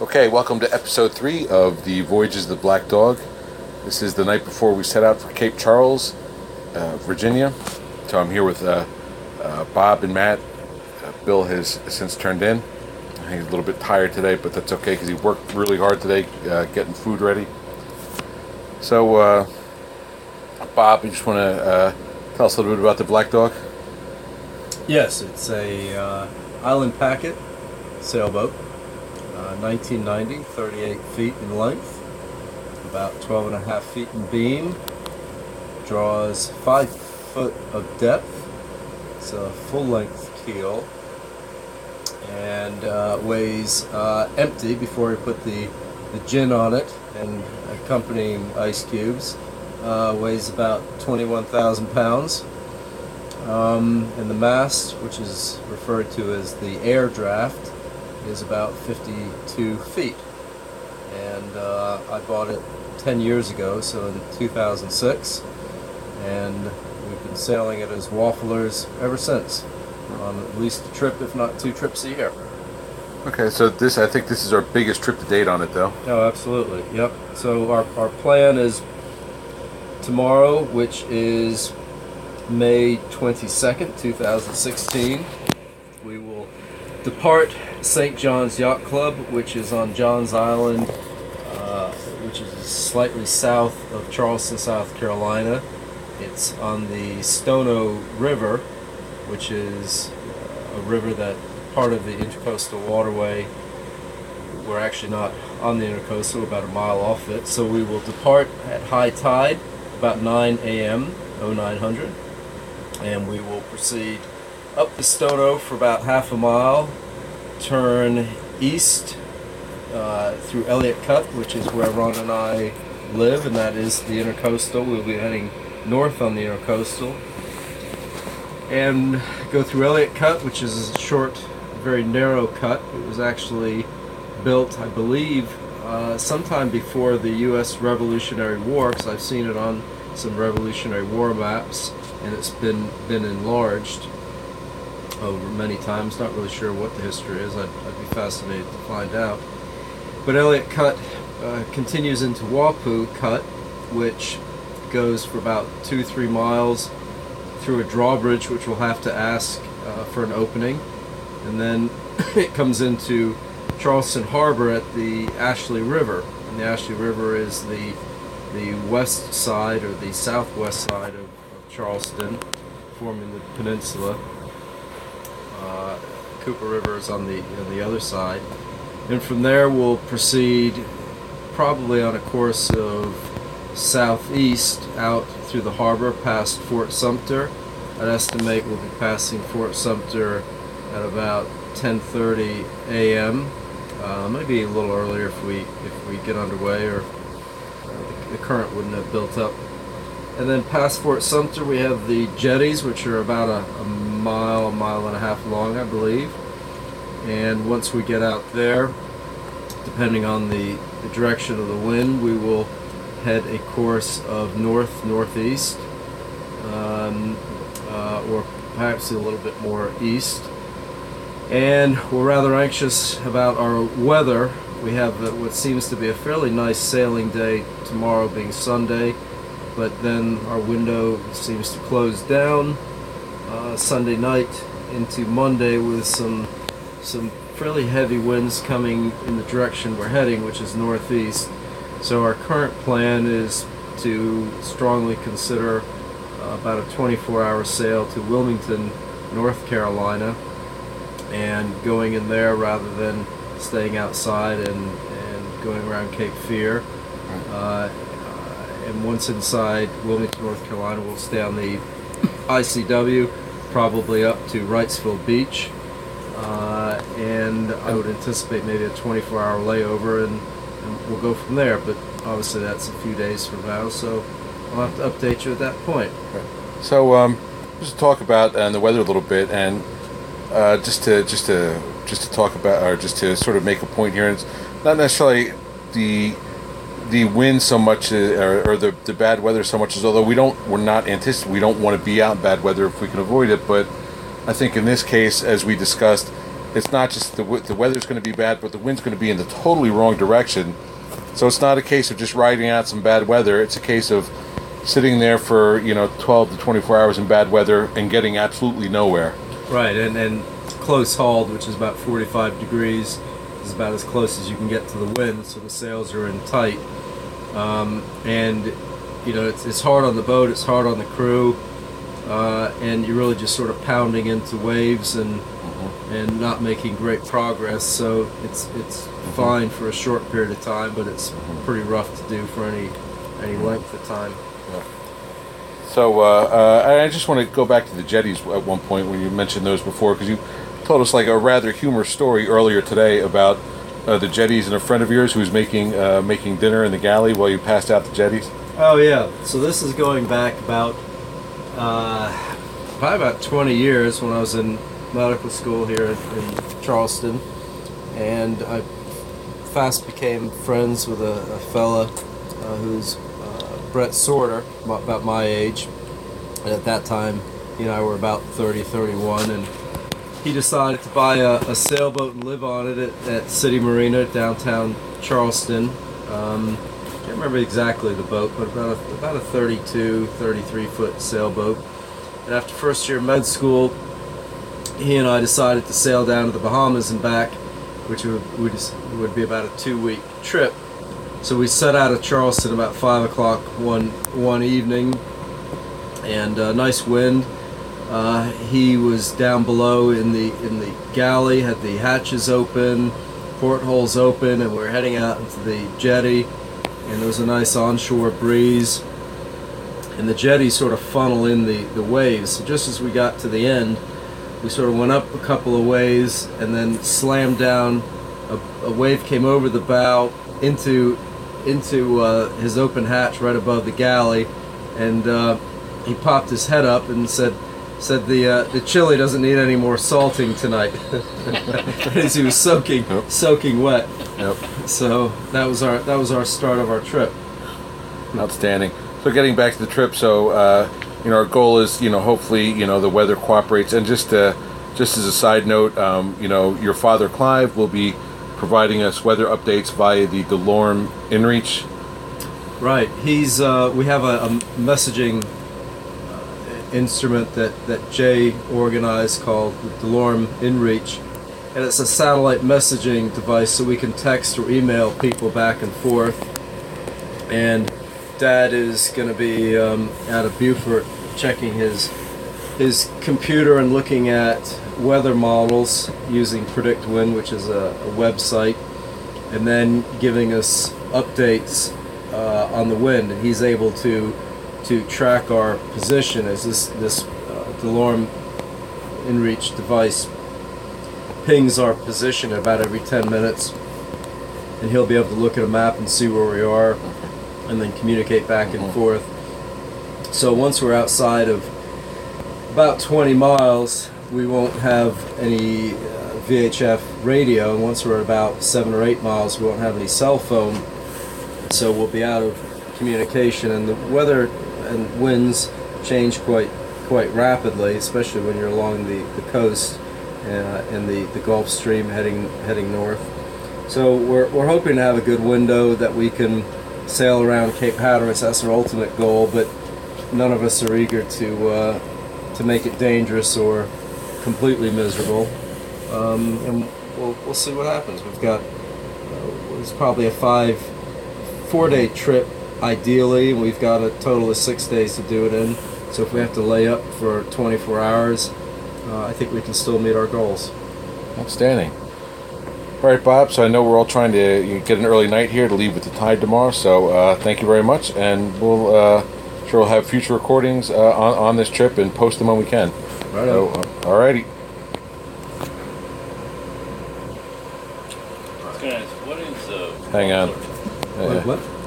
Okay, welcome to episode three of the Voyages of the Black Dog. This is the night before we set out for Cape Charles, uh, Virginia. So I'm here with uh, uh, Bob and Matt. Uh, Bill has since turned in. He's a little bit tired today, but that's okay because he worked really hard today uh, getting food ready. So, uh, Bob, you just want to tell us a little bit about the Black Dog? Yes, it's a island packet sailboat, 1990, 38 feet in length, about 12 and a half feet in beam, draws five foot of depth. It's a full length keel and uh, weighs uh, empty before we put the, the gin on it and accompanying ice cubes. Uh, weighs about 21,000 pounds. Um, and the mast, which is referred to as the air draft, is about 52 feet. And uh, I bought it 10 years ago, so in 2006. And we've been sailing it as wafflers ever since, on at least a trip, if not two trips a year. Okay, so this I think this is our biggest trip to date on it, though. Oh, absolutely. Yep. So our, our plan is tomorrow, which is May 22nd, 2016. We will depart St. John's Yacht Club, which is on Johns Island, uh, which is slightly south of Charleston, South Carolina. It's on the Stono River, which is a river that part of the intercoastal waterway we're actually not on the intercoastal, about a mile off it. So we will depart at high tide, about 9 a.m., 0900, and we will proceed up the Stono for about half a mile, turn east uh, through Elliott Cut, which is where Ron and I live, and that is the intercoastal. We'll be heading north on the intercoastal. And go through Elliott Cut, which is a short, very narrow cut. It was actually built, I believe, uh, sometime before the U.S. Revolutionary War, because I've seen it on some Revolutionary War maps, and it's been been enlarged over many times. Not really sure what the history is. I'd, I'd be fascinated to find out. But Elliott Cut uh, continues into Wappoo Cut, which goes for about two, three miles through a drawbridge, which we'll have to ask uh, for an opening, and then it comes into Charleston Harbor at the Ashley River, and the Ashley River is the the west side or the southwest side of, of Charleston, forming the peninsula. Uh, Cooper River is on the on the other side, and from there we'll proceed, probably on a course of southeast out through the harbor past Fort Sumter. I'd estimate we'll be passing Fort Sumter at about 10:30 a.m. Uh, maybe a little earlier if we if we get underway or uh, the current wouldn't have built up. And then past Fort Sumter, we have the jetties, which are about a, a mile, a mile and a half long, I believe. And once we get out there, depending on the, the direction of the wind, we will head a course of north northeast, um, uh, or perhaps a little bit more east and we're rather anxious about our weather. We have what seems to be a fairly nice sailing day tomorrow, being Sunday, but then our window seems to close down uh, Sunday night into Monday with some some fairly heavy winds coming in the direction we're heading, which is northeast. So our current plan is to strongly consider uh, about a 24-hour sail to Wilmington, North Carolina and going in there rather than staying outside and, and going around Cape Fear. Uh, and once inside Wilmington, North Carolina, we'll stay on the ICW, probably up to Wrightsville Beach. Uh, and I would anticipate maybe a 24 hour layover, and, and we'll go from there. But obviously, that's a few days from now, so I'll have to update you at that point. So, um, just to talk about uh, the weather a little bit, and uh, just to just to just to talk about, or just to sort of make a point here. It's not necessarily the the wind so much, uh, or, or the the bad weather so much as although we don't we're not anticip we don't want to be out in bad weather if we can avoid it. But I think in this case, as we discussed, it's not just the the weather's going to be bad, but the wind's going to be in the totally wrong direction. So it's not a case of just riding out some bad weather. It's a case of sitting there for you know 12 to 24 hours in bad weather and getting absolutely nowhere. Right, and, and close hauled, which is about 45 degrees, is about as close as you can get to the wind, so the sails are in tight. Um, and, you know, it's, it's hard on the boat, it's hard on the crew, uh, and you're really just sort of pounding into waves and and not making great progress. So it's it's fine for a short period of time, but it's pretty rough to do for any any length of time. So uh, uh, I just want to go back to the jetties at one point when you mentioned those before because you told us like a rather humorous story earlier today about uh, the jetties and a friend of yours who was making uh, making dinner in the galley while you passed out the jetties. Oh yeah. So this is going back about uh, probably about 20 years when I was in medical school here in, Charleston, and I fast became friends with a, a fella uh, who's uh, Brett Sorter, about my age. And at that time, you know, I were about 30, 31, and he decided to buy a, a sailboat and live on it at, at City Marina downtown Charleston. Um, can't remember exactly the boat, but about a, about a 32, 33 foot sailboat. And after first year of med school, he and I decided to sail down to the Bahamas and back, which would, would, would be about a two week trip. So we set out of Charleston about five o'clock one one evening, and uh, nice wind. Uh, he was down below in the in the galley, had the hatches open, portholes open, and we are heading out into the jetty. And there was a nice onshore breeze, and the jetty sort of funnel in the the waves. So just as we got to the end, we sort of went up a couple of ways and then slammed down. A, a wave came over the bow into into uh, his open hatch right above the galley, and uh, he popped his head up and said said the uh, the chili doesn't need any more salting tonight. As he was soaking Yep. soaking wet. Yep. So that was our that was our start of our trip. Outstanding. So getting back to the trip, so uh, you know our goal is you know hopefully you know the weather cooperates, and just uh, just as a side note, um, you know your father Clive will be providing us weather updates via the Delorme InReach. Right. He's. Uh, we have a, a messaging instrument that that Jay organized called the Delorme InReach, and it's a satellite messaging device, so we can text or email people back and forth. And Dad is going to be um, out of Beaufort checking his his computer and looking at weather models using Predict Wind, which is a, a website, and then giving us updates uh, on the wind. And he's able to to track our position as this this uh, Delorme InReach device pings our position about every 10 minutes, and he'll be able to look at a map and see where we are, and then communicate back and forth. So once we're outside of about 20 miles, we won't have any uh, VHF radio, and once we're at about seven or eight miles, we won't have any cell phone. So we'll be out of communication, and the weather and winds change quite quite rapidly, especially when you're along the, the coast uh, in the, the Gulf Stream heading heading north. So we're, we're hoping to have a good window that we can sail around Cape Hatteras. That's our ultimate goal, but none of us are eager to uh, to make it dangerous or completely miserable. Um, and we'll, we'll see what happens. We've got uh, it's probably a five four day trip ideally. We've got a total of six days to do it in. So if we have to lay up for 24 hours, uh, I think we can still meet our goals. Outstanding. All right, Bob. So I know we're all trying to get an early night here to leave with the tide tomorrow. So uh, thank you very much, and we'll uh, sure we'll have future recordings uh, on on this trip and post them when we can. Right So, on. uh, all righty. Guys, what is uh, Hang on. What- what?